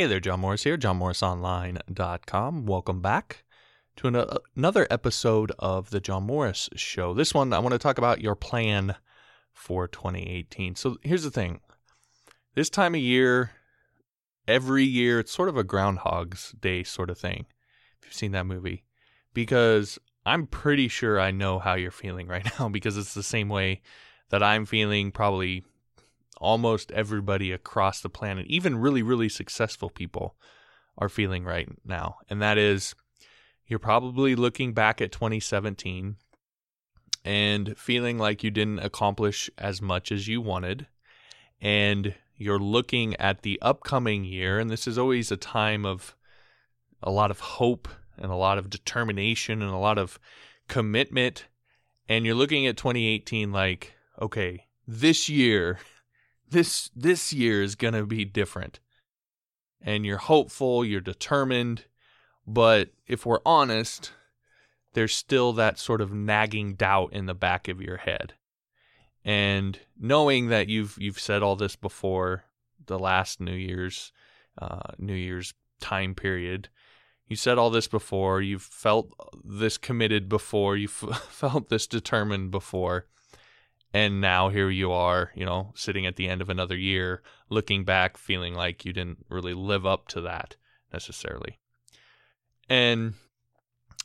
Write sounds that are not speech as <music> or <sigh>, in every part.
Hey there, John Morris here, johnmorrisonline.com. Welcome back to an- another episode of The John Morris Show. This one, I want to talk about your plan for 2018. So here's the thing this time of year, every year, it's sort of a Groundhog's Day sort of thing. If you've seen that movie, because I'm pretty sure I know how you're feeling <laughs> right now because it's the same way that I'm feeling probably almost everybody across the planet, even really, really successful people, are feeling right now. And that is you're probably looking back at 2017 and feeling like you didn't accomplish as much as you wanted. And you're looking at the upcoming year. And this is always a time of a lot of hope and a lot of determination and a lot of commitment. And you're looking at 2018 like, okay, this year this this year is going to be different. And you're hopeful, you're determined, but if we're honest, there's still that sort of nagging doubt in the back of your head. And knowing that you've you've said all this before the last New Year's uh, New Year's time period, you said all this before. You've felt this committed before. You f- <laughs> felt this determined before and now here you are, you know, sitting at the end of another year, looking back, feeling like you didn't really live up to that necessarily. And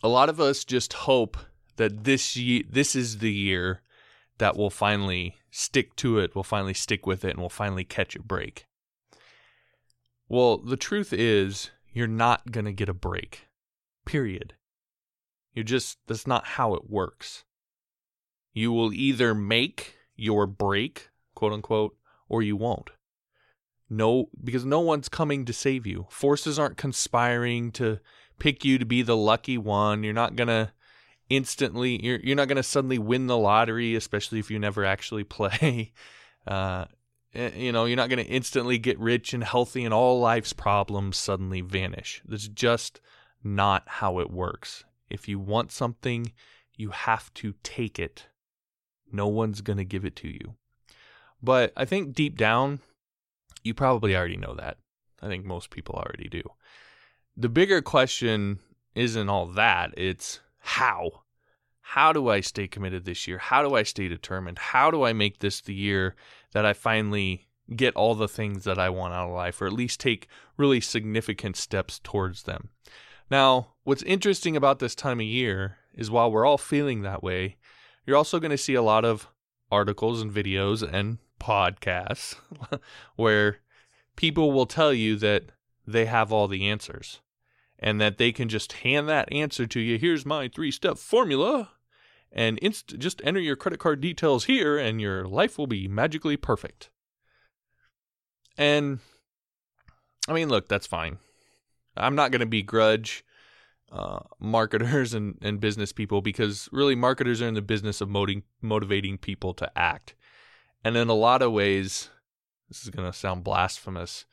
a lot of us just hope that this ye- this is the year that we'll finally stick to it, we'll finally stick with it, and we'll finally catch a break. Well, the truth is, you're not going to get a break. Period. You're just, that's not how it works. You will either make your break, quote unquote, or you won't. No, because no one's coming to save you. Forces aren't conspiring to pick you to be the lucky one. You're not going to instantly, you're, you're not going to suddenly win the lottery, especially if you never actually <laughs> play. Uh, eh, you know, you're not going to instantly get rich and healthy and all life's problems suddenly vanish. That's just not how it works. If you want something, you have to take it no one's going to give it to you. But I think deep down, you probably already know that. I think most people already do. The bigger question isn't all that, it's how. How do I stay committed this year? How do I stay determined? How do I make this the year that I finally get all the things that I want out of life, or at least take really significant steps towards them? Now, what's interesting about this time of year is while we're all feeling that way, you're also going to see a lot of articles and videos and podcasts <laughs> where people will tell you that they have all the answers and that they can just hand that answer to you. Here's my three step formula. And inst- just enter your credit card details here, and your life will be magically perfect. And I mean, look, that's fine. I'm not going to begrudge uh, marketers and, and business people because really marketers are in the business of moting, motivating people to act. And in a lot of ways, this is going to sound blasphemous,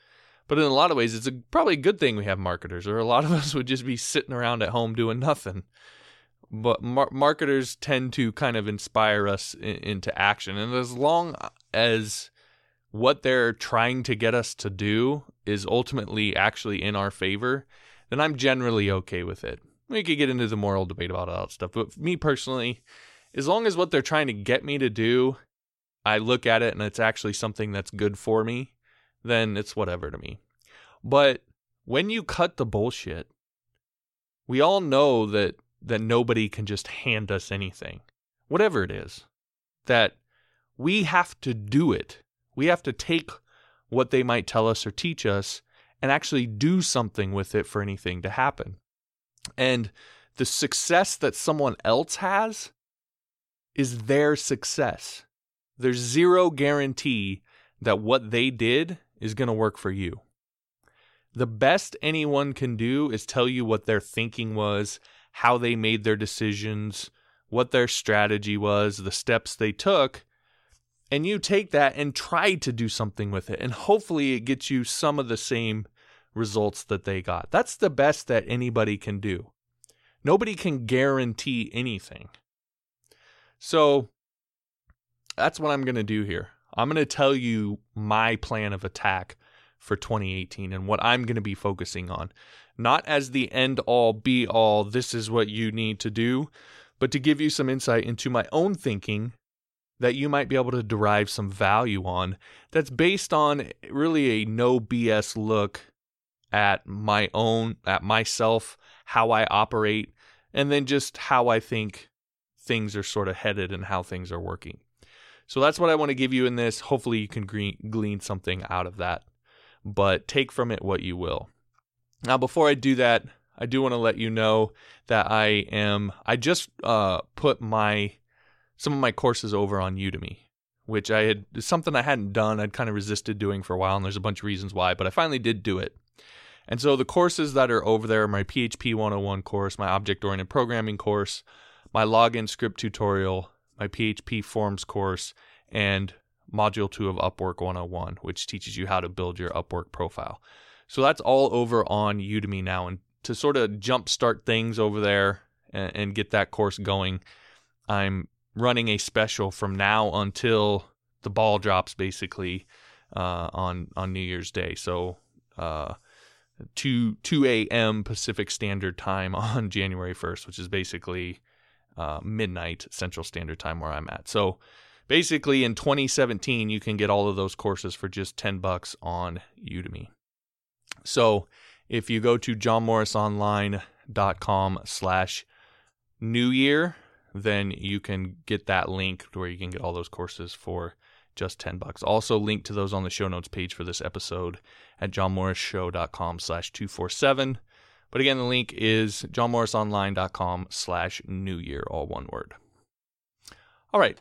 but in a lot of ways, it's a, probably a good thing we have marketers, or a lot of <laughs> us would just be sitting around at home doing nothing. But mar- marketers tend to kind of inspire us in, into action. And as long as what they're trying to get us to do is ultimately actually in our favor, then I'm generally okay with it. We could get into the moral debate about all that stuff, but me personally, as long as what they're trying to get me to do, I look at it and it's actually something that's good for me, then it's whatever to me. But when you cut the bullshit, we all know that that nobody can just hand us anything, whatever it is. That we have to do it. We have to take what they might tell us or teach us and actually do something with it for anything to happen. And the success that someone else has is their success. There's zero guarantee that what they did is going to work for you. The best anyone can do is tell you what their thinking was, how they made their decisions, what their strategy was, the steps they took. And you take that and try to do something with it. And hopefully it gets you some of the same results that they got. That's the best that anybody can do. Nobody can guarantee anything. So that's what I'm going to do here. I'm going to tell you my plan of attack for 2018 and what I'm going to be focusing on. Not as the end all be all, this is what you need to do, but to give you some insight into my own thinking that you might be able to derive some value on that's based on really a no BS look at my own, at myself, how I operate, and then just how I think things are sort of headed and how things are working. So that's what I want to give you in this. Hopefully, you can glean something out of that, but take from it what you will. Now, before I do that, I do want to let you know that I am, I just uh, put my, some of my courses over on Udemy, which I had, something I hadn't done. I'd kind of resisted doing for a while, and there's a bunch of reasons why, but I finally did do it. And so the courses that are over there are my PHP 101 course, my object oriented programming course, my login script tutorial, my PHP forms course, and module 2 of Upwork 101, which teaches you how to build your Upwork profile. So that's all over on Udemy now. And to sort of jumpstart things over there and, and get that course going, I'm running a special from now until the ball drops basically uh, on on New Year's Day. So uh, 2 2 a.m. Pacific Standard Time <laughs> on January 1st, which is basically uh, midnight Central Standard Time where I'm at. So basically, in 2017, you can get all of those courses for just 10 bucks on Udemy. So if you go to johnmorrisonline.com slash new year, then you can get that link where you can get all those courses for just 10 bucks. Also link to those on the show notes page for this episode at johnmorrisshow.com slash 247. But again, the link is johnmorrisonline.com slash new year, all one word. All right.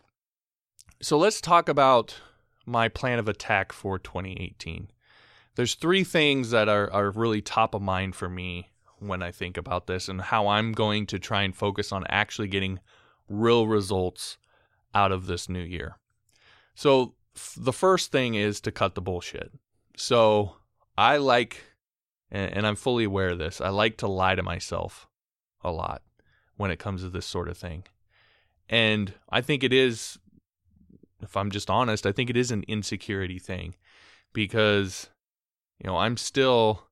So let's talk about my plan of attack for 2018. There's three things that are, are really top of mind for me when I think about this and how I'm going to try and focus on actually getting real results out of this new year. So f- the first thing is to cut the bullshit. So I like, and, and I'm fully aware of this, I like to lie to myself a lot when it comes to this sort of thing. And I think it is, if I'm just honest, I think it is an insecurity thing because, you know, I'm still,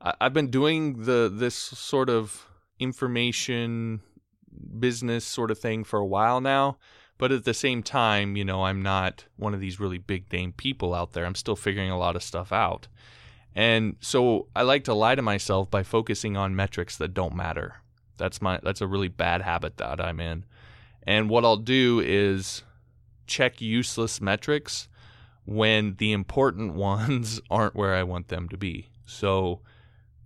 I, I've been doing the, this sort of information business sort of thing for a while now but at the same time, you know, I'm not one of these really big name people out there. I'm still figuring a lot of stuff out. And so I like to lie to myself by focusing on metrics that don't matter. That's my that's a really bad habit that I'm in. And what I'll do is check useless metrics when the important <laughs> ones aren't where I want them to be. So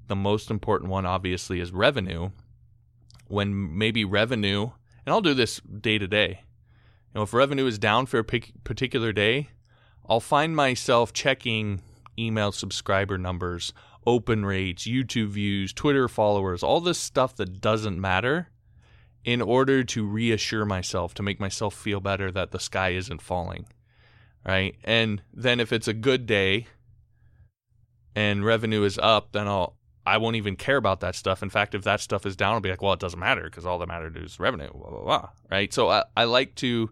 the most important one obviously is revenue. When maybe revenue, and I'll do this day to day know, if revenue is down for a particular day, I'll find myself checking email subscriber numbers, open rates, YouTube views, Twitter followers, all this stuff that doesn't matter in order to reassure myself, to make myself feel better that the sky isn't falling. Right. And then if it's a good day and revenue is up, then I'll, I won't even care about that stuff. In fact, if that stuff is down, I'll be like, well, it doesn't matter because all that matters is revenue, blah, blah, blah. Right. So I, I like to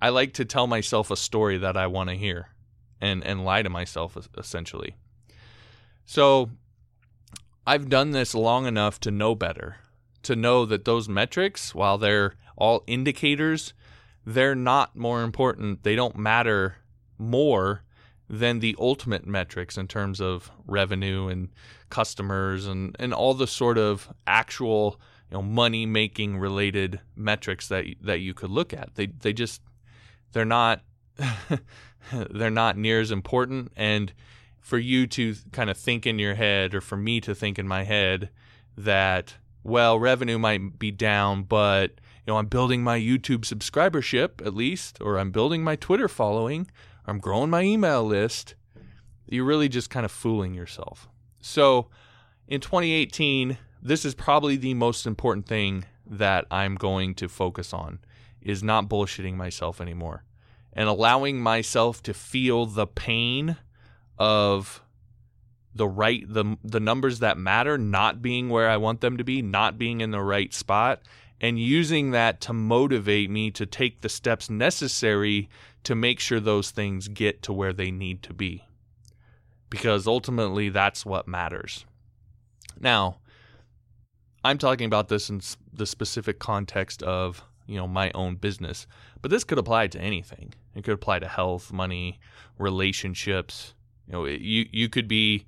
I like to tell myself a story that I want to hear and and lie to myself essentially. So I've done this long enough to know better, to know that those metrics, while they're all indicators, they're not more important. They don't matter more than the ultimate metrics in terms of revenue and customers and, and all the sort of actual you know money making related metrics that that you could look at. They they just they're not <laughs> they're not near as important and for you to kind of think in your head or for me to think in my head that well revenue might be down but you know I'm building my YouTube subscribership at least or I'm building my Twitter following I'm growing my email list. You're really just kind of fooling yourself. So in 2018 this is probably the most important thing that I'm going to focus on is not bullshitting myself anymore and allowing myself to feel the pain of the right the the numbers that matter not being where I want them to be, not being in the right spot and using that to motivate me to take the steps necessary to make sure those things get to where they need to be. because ultimately that's what matters. Now, I'm talking about this in the specific context of, you know, my own business, but this could apply to anything. It could apply to health, money, relationships. You know, you you could be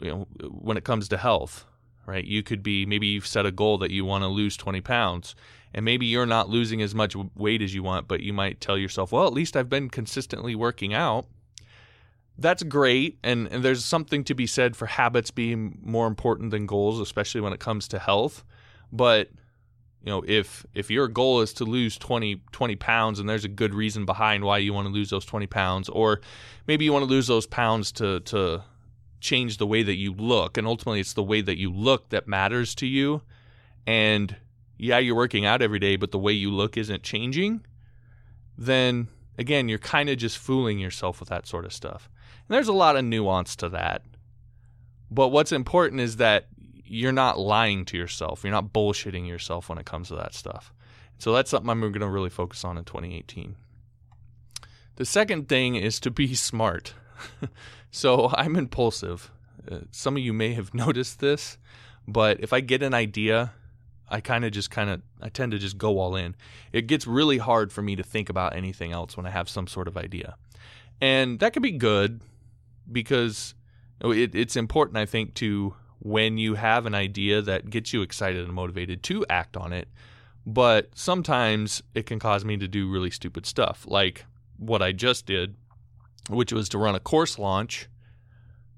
you know, when it comes to health, right? You could be maybe you've set a goal that you want to lose 20 pounds and maybe you're not losing as much weight as you want, but you might tell yourself, well, at least I've been consistently working out. That's great. And, and there's something to be said for habits being more important than goals, especially when it comes to health. But you know if if your goal is to lose 20 20 pounds and there's a good reason behind why you want to lose those 20 pounds or maybe you want to lose those pounds to to change the way that you look and ultimately it's the way that you look that matters to you and yeah, you're working out every day, but the way you look isn't changing, then again, you're kind of just fooling yourself with that sort of stuff. And there's a lot of nuance to that. But what's important is that you're not lying to yourself. You're not bullshitting yourself when it comes to that stuff. So that's something I'm going to really focus on in 2018. The second thing is to be smart. <laughs> so I'm impulsive. Uh, some of you may have <laughs> noticed this, but if I get an idea I kind of just kind of I tend to just go all in. It gets really hard for me to think about anything else when I have some sort of idea, and that can be good because it, it's important I think to when you have an idea that gets you excited and motivated to act on it. But sometimes it can cause me to do really stupid stuff, like what I just did, which was to run a course launch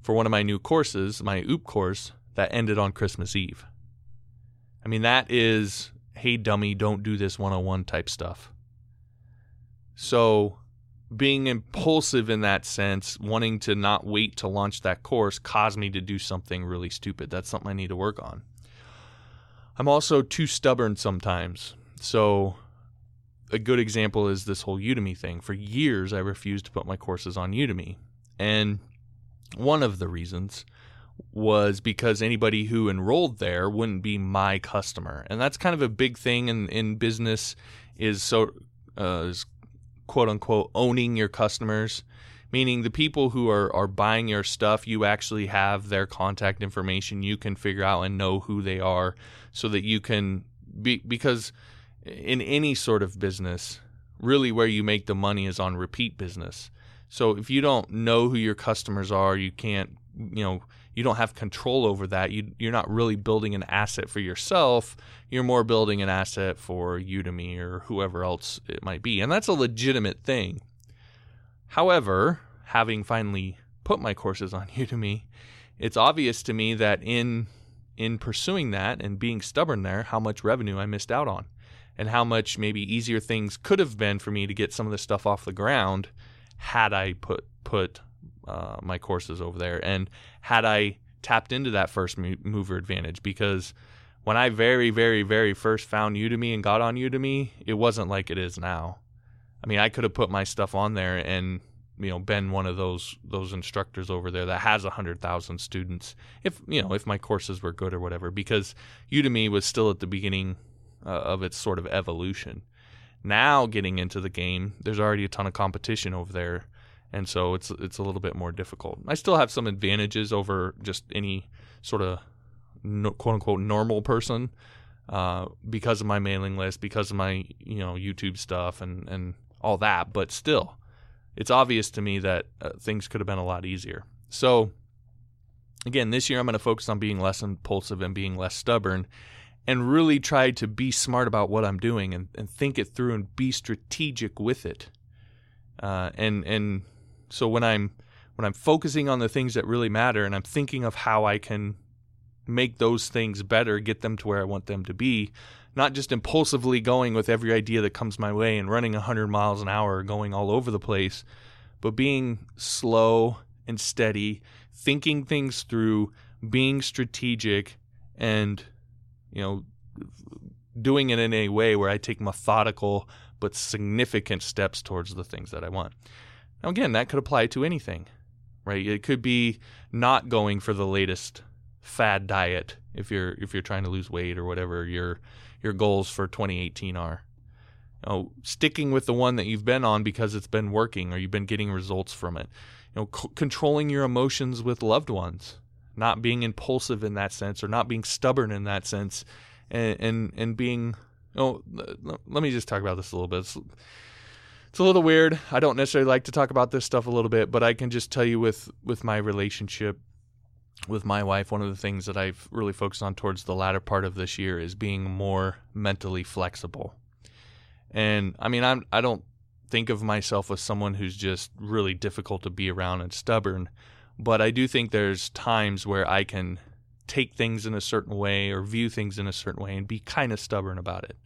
for one of my new courses, my OOP course, that ended on Christmas Eve. I mean, that is, hey, dummy, don't do this 101 type stuff. So, being impulsive in that sense, wanting to not wait to launch that course, caused me to do something really stupid. That's something I need to work on. I'm also too stubborn sometimes. So, a good example is this whole Udemy thing. For years, I refused to put my courses on Udemy. And one of the reasons was because anybody who enrolled there wouldn't be my customer, and that's kind of a big thing in in business is so uh, is quote unquote owning your customers, meaning the people who are are buying your stuff, you actually have their contact information, you can figure out and know who they are, so that you can be because in any sort of business, really where you make the money is on repeat business. So if you don't know who your customers are, you can't you know you don't have control over that. You, you're not really building an asset for yourself. You're more building an asset for Udemy or whoever else it might be. And that's a legitimate thing. However, having finally put my courses on <laughs> Udemy, it's obvious to me that in in pursuing that and being stubborn there, how much revenue I missed out on and how much maybe easier things could have been for me to get some of this stuff off the ground had I put put uh, my courses over there. And had I tapped into that first mover advantage, because when I very, very, very first found Udemy and got on Udemy, it wasn't like it is now. I mean, I could have put my stuff on there and you know been one of those those instructors over there that has a hundred thousand students. If you know if my courses were good or whatever, because Udemy was still at the beginning uh, of its sort of evolution. Now getting into the game, there's already a ton of competition over there and so it's it's a little bit more difficult. I still have some advantages over just any sort of no, quote unquote normal person uh, because of my mailing list, because of my you know YouTube stuff and and all that. But still, it's obvious to me that uh, things could have been a lot easier. So again, this year I'm going to focus on being less impulsive and being less stubborn. And really try to be smart about what I'm doing and, and think it through and be strategic with it. Uh, and and so when I'm when I'm focusing on the things that really matter and I'm thinking of how I can make those things better, get them to where I want them to be, not just impulsively going with every idea that comes my way and running 100 miles an hour, going all over the place, but being slow and steady, thinking things through, being strategic, and, you know, doing it in a way where I take methodical but significant steps towards the things that I want. Now, again, that could apply to anything, right? It could be not going for the latest fad diet if you're if you're trying to lose weight or whatever your your goals for 2018 are. You know, sticking with the one that you've been on because it's been working or you've been getting results from it. you know, c- controlling your emotions with loved ones, not being impulsive in that sense, or not being stubborn in that sense, and and, and being. Oh, let me just talk about this a little bit. It's, it's a little weird. I don't necessarily like to talk about this stuff a little bit, but I can just tell you with with my relationship with my wife, one of the things that I've really focused on towards the latter part of this year is being more mentally flexible. And I mean, I'm I don't think of myself as someone who's just really difficult to be around and stubborn, but I do think there's times where I can take things in a certain way or view things in a certain way and be kind of stubborn about it.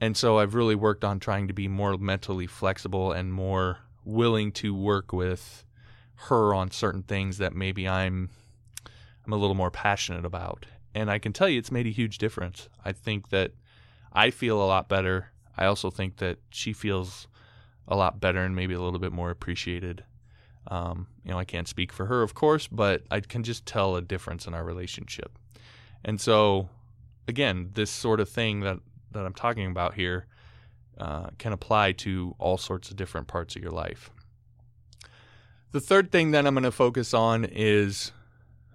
And so I've really worked on trying to be more mentally flexible and more willing to work with her on certain things that maybe I'm I'm a little more passionate about. And I can tell you it's made a huge difference. I think that I feel a lot better. I also think that she feels a lot better and maybe a little bit more appreciated. Um, you know, I can't speak for her, of course, but I can just tell a difference in our relationship. And so, again, this sort of thing that, that I'm talking about here uh, can apply to all sorts of different parts of your life. The third thing that I'm going to focus on is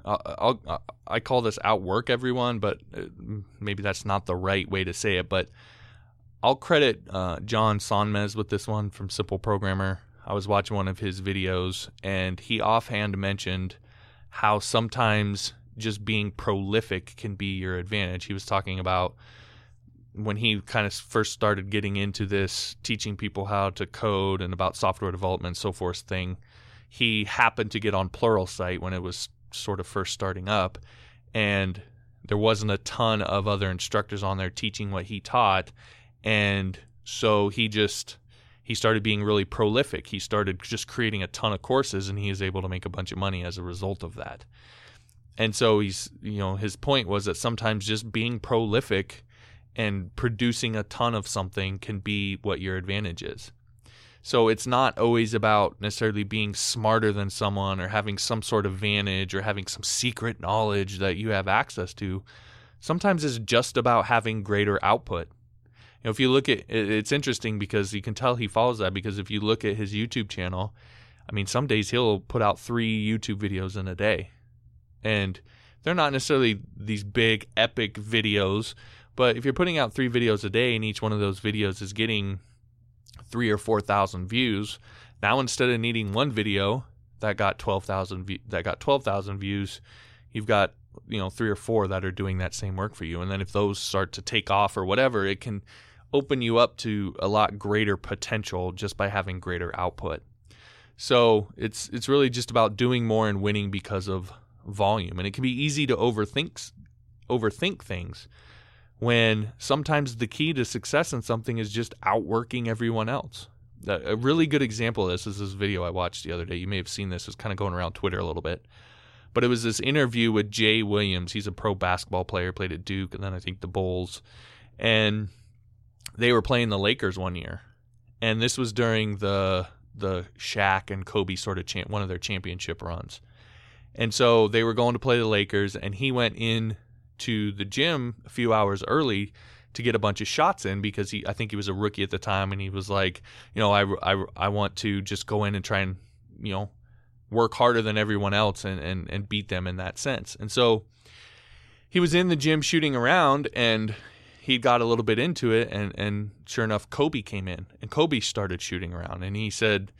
I'll, I'll, i call this outwork everyone, but uh, maybe that's not the right way to say it. But I'll credit uh, John Sonmez with this one from Simple Programmer. I was watching one of his videos, and he offhand mentioned how sometimes just being prolific can be your advantage. He was talking about when he kind of first started getting into this, teaching people how to code and about software development and so forth thing. He happened to get on Pluralsight when it was sort of first starting up, and there wasn't a ton of other instructors on there teaching what he taught, and so he just he started being really prolific. He started just creating a ton of courses, and he was able to make a bunch of money as a result of that. And so he's, you know, his point was that sometimes just being prolific and producing a ton of something can be what your advantage is. So it's not always about necessarily being smarter than someone or having some sort of vantage or having some secret knowledge that you have access to. Sometimes it's just about having greater output. You know, if you look at it's interesting because you can tell he follows that because if you look at his YouTube channel, I mean, some days he'll put out three YouTube videos in a day. And they're not necessarily these big epic videos, but if you're putting out three videos a day and each one of those videos is getting three or four thousand views. Now instead of needing one video that got twelve thousand that got twelve thousand views, you've got you know three or four that are doing that same work for you. And then if those start to take off or whatever, it can open you up to a lot greater potential just by having greater output. So it's it's really just about doing more and winning because of volume. And it can be easy to overthink overthink things when sometimes the key to success in something is just outworking everyone else. A really good example of this is this video I watched the other day. You may have seen this. It's kind of going around Twitter a little bit. But it was this interview with Jay Williams. He's a pro basketball player, played at Duke, and then I think the Bulls. And they were playing the Lakers one year. And this was during the the Shaq and Kobe sort of champ, one of their championship runs. And so they were going to play the Lakers, and he went in to the gym a few hours early to get a bunch of shots in because he I think he was a rookie at the time and he was like, you know, I, I, I want to just go in and try and, you know, work harder than everyone else and, and, and beat them in that sense. And so he was in the gym shooting around and he got a little bit into it and, and sure enough Kobe came in and Kobe started shooting around and he said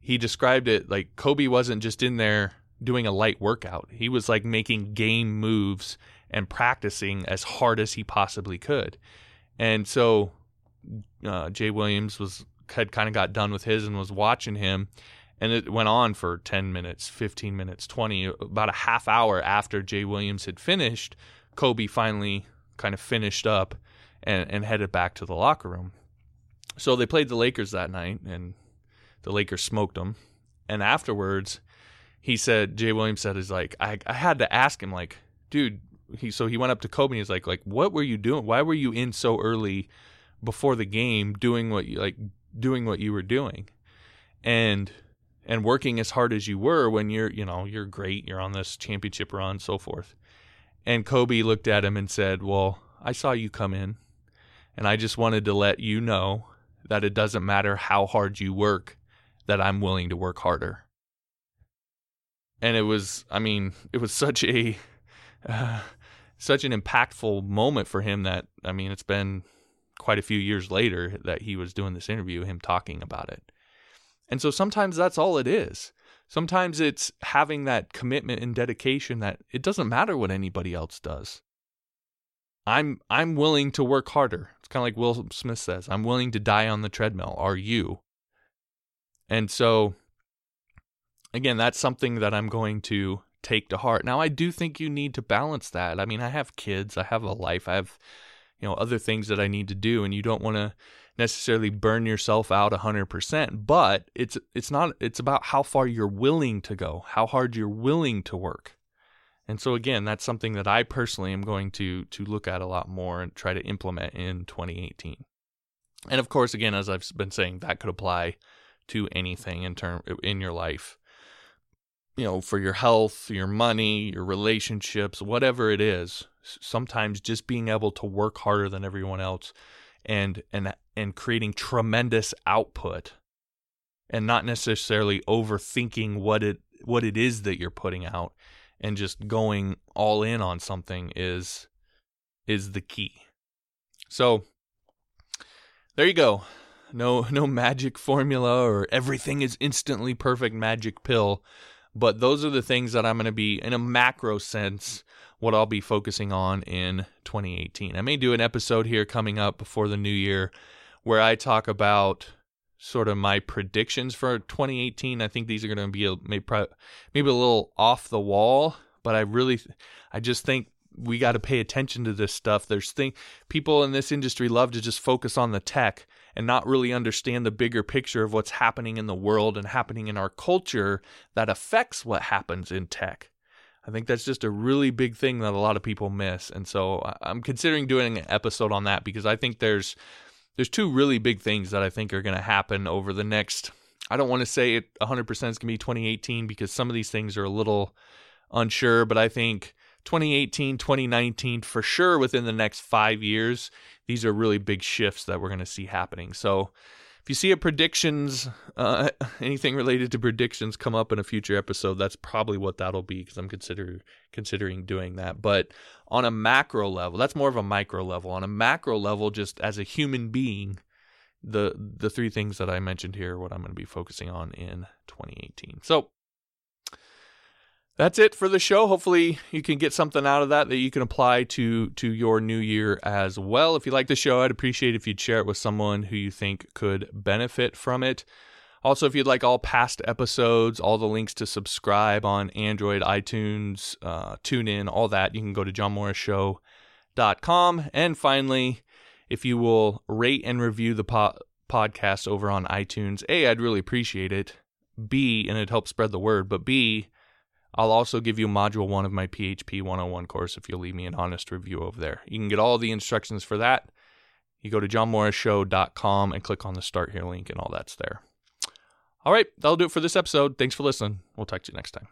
he described it like Kobe wasn't just in there doing a light workout. He was like making game moves and practicing as hard as he possibly could. And so uh, Jay Williams was had kind of got done with his and was watching him and it went on for 10 minutes, 15 minutes, 20, about a half hour after Jay Williams had finished, Kobe finally kind of finished up and, and headed back to the locker room. So they played the Lakers that night and the Lakers smoked them. And afterwards, he said, Jay Williams said, is like, I, I had to ask him, like, dude, he so he went up to Kobe and he's like like what were you doing? Why were you in so early before the game doing what you like doing what you were doing? And and working as hard as you were when you're, you know, you're great, you're on this championship run, so forth. And Kobe looked at him and said, "Well, I saw you come in, and I just wanted to let you know that it doesn't matter how hard you work, that I'm willing to work harder." and it was I mean it was such a <laughs> uh, such an impactful moment for him that I mean it's been quite a few years later that he was doing this interview him talking about it. And so sometimes that's all it is. Sometimes it's having that commitment and dedication that it doesn't matter what anybody else does. I'm I'm willing to work harder. It's kind of like Will Smith says, I'm willing to die on the treadmill. Are you? And so again, that's something that I'm going to take to heart. Now, I do think you need to balance that. I mean, I have kids, I have a life, I have you know other things that I need to do and you don't want to necessarily burn yourself out 100%, but it's it's not it's about how far you're willing to go, how hard you're willing to work. And so again, that's something that I personally am going to to look at a lot more and try to implement in 2018. And of course, again, as I've been saying, that could apply to anything in term in your life. You know, for your health, your money, your relationships, whatever it is. Sometimes just being able to work harder than everyone else and and and creating tremendous output and not necessarily overthinking what it what it is that you're putting out and just going all in on something is is the key. So there you go. No <laughs> no magic formula or everything is instantly perfect magic pill, but those are the things that I'm going to be in a macro sense what I'll be focusing on in 2018. I may do an episode here coming up before the new year where I talk about sort of my predictions for 2018. I think these are going to be a, maybe maybe a little off the wall, but I really I just think we got to pay attention to this stuff. There's thing people in this industry love to just focus on the tech and not really understand the bigger picture of what's happening in the world and happening in our culture that affects what happens in tech. I think that's just a really big thing that a lot of people miss. And so I'm considering doing an episode on that because I think there's there's two really big things that I think are going to happen over the next I don't want to say it 100% is going to be 2018 because some of these things are a little unsure, but I think 2018, 2019 for sure within the next 5 years, these are really big shifts that we're going to see happening. So if you see a predictions, uh, <laughs> anything related to predictions come up in a future episode, that's probably what that'll be because I'm consider considering doing that. But on a macro level, that's more of a micro level. On a macro level, just as a human being, the the three things that I mentioned here, what I'm going to be focusing on in 2018. So that's it for the show. Hopefully, you can get something out of that that you can apply to to your new year as well. If you like the show, I'd appreciate if you'd share it with someone who you think could benefit from it. Also, if you'd like all past episodes, all the links to subscribe on Android, iTunes, uh, TuneIn, all that, you can go to johnmorrisshow.com. And finally, if you will rate and review the po- podcast over on iTunes, A, I'd really appreciate it. B, and it helps spread the word, but B, I'll also give you module one of my PHP 101 course if you'll leave me an honest review over there. You can get all the instructions for that. You go to johnmorrisshow.com and click on the start here link, and all that's there. All right, that'll do it for this episode. Thanks for listening. We'll talk to you next time.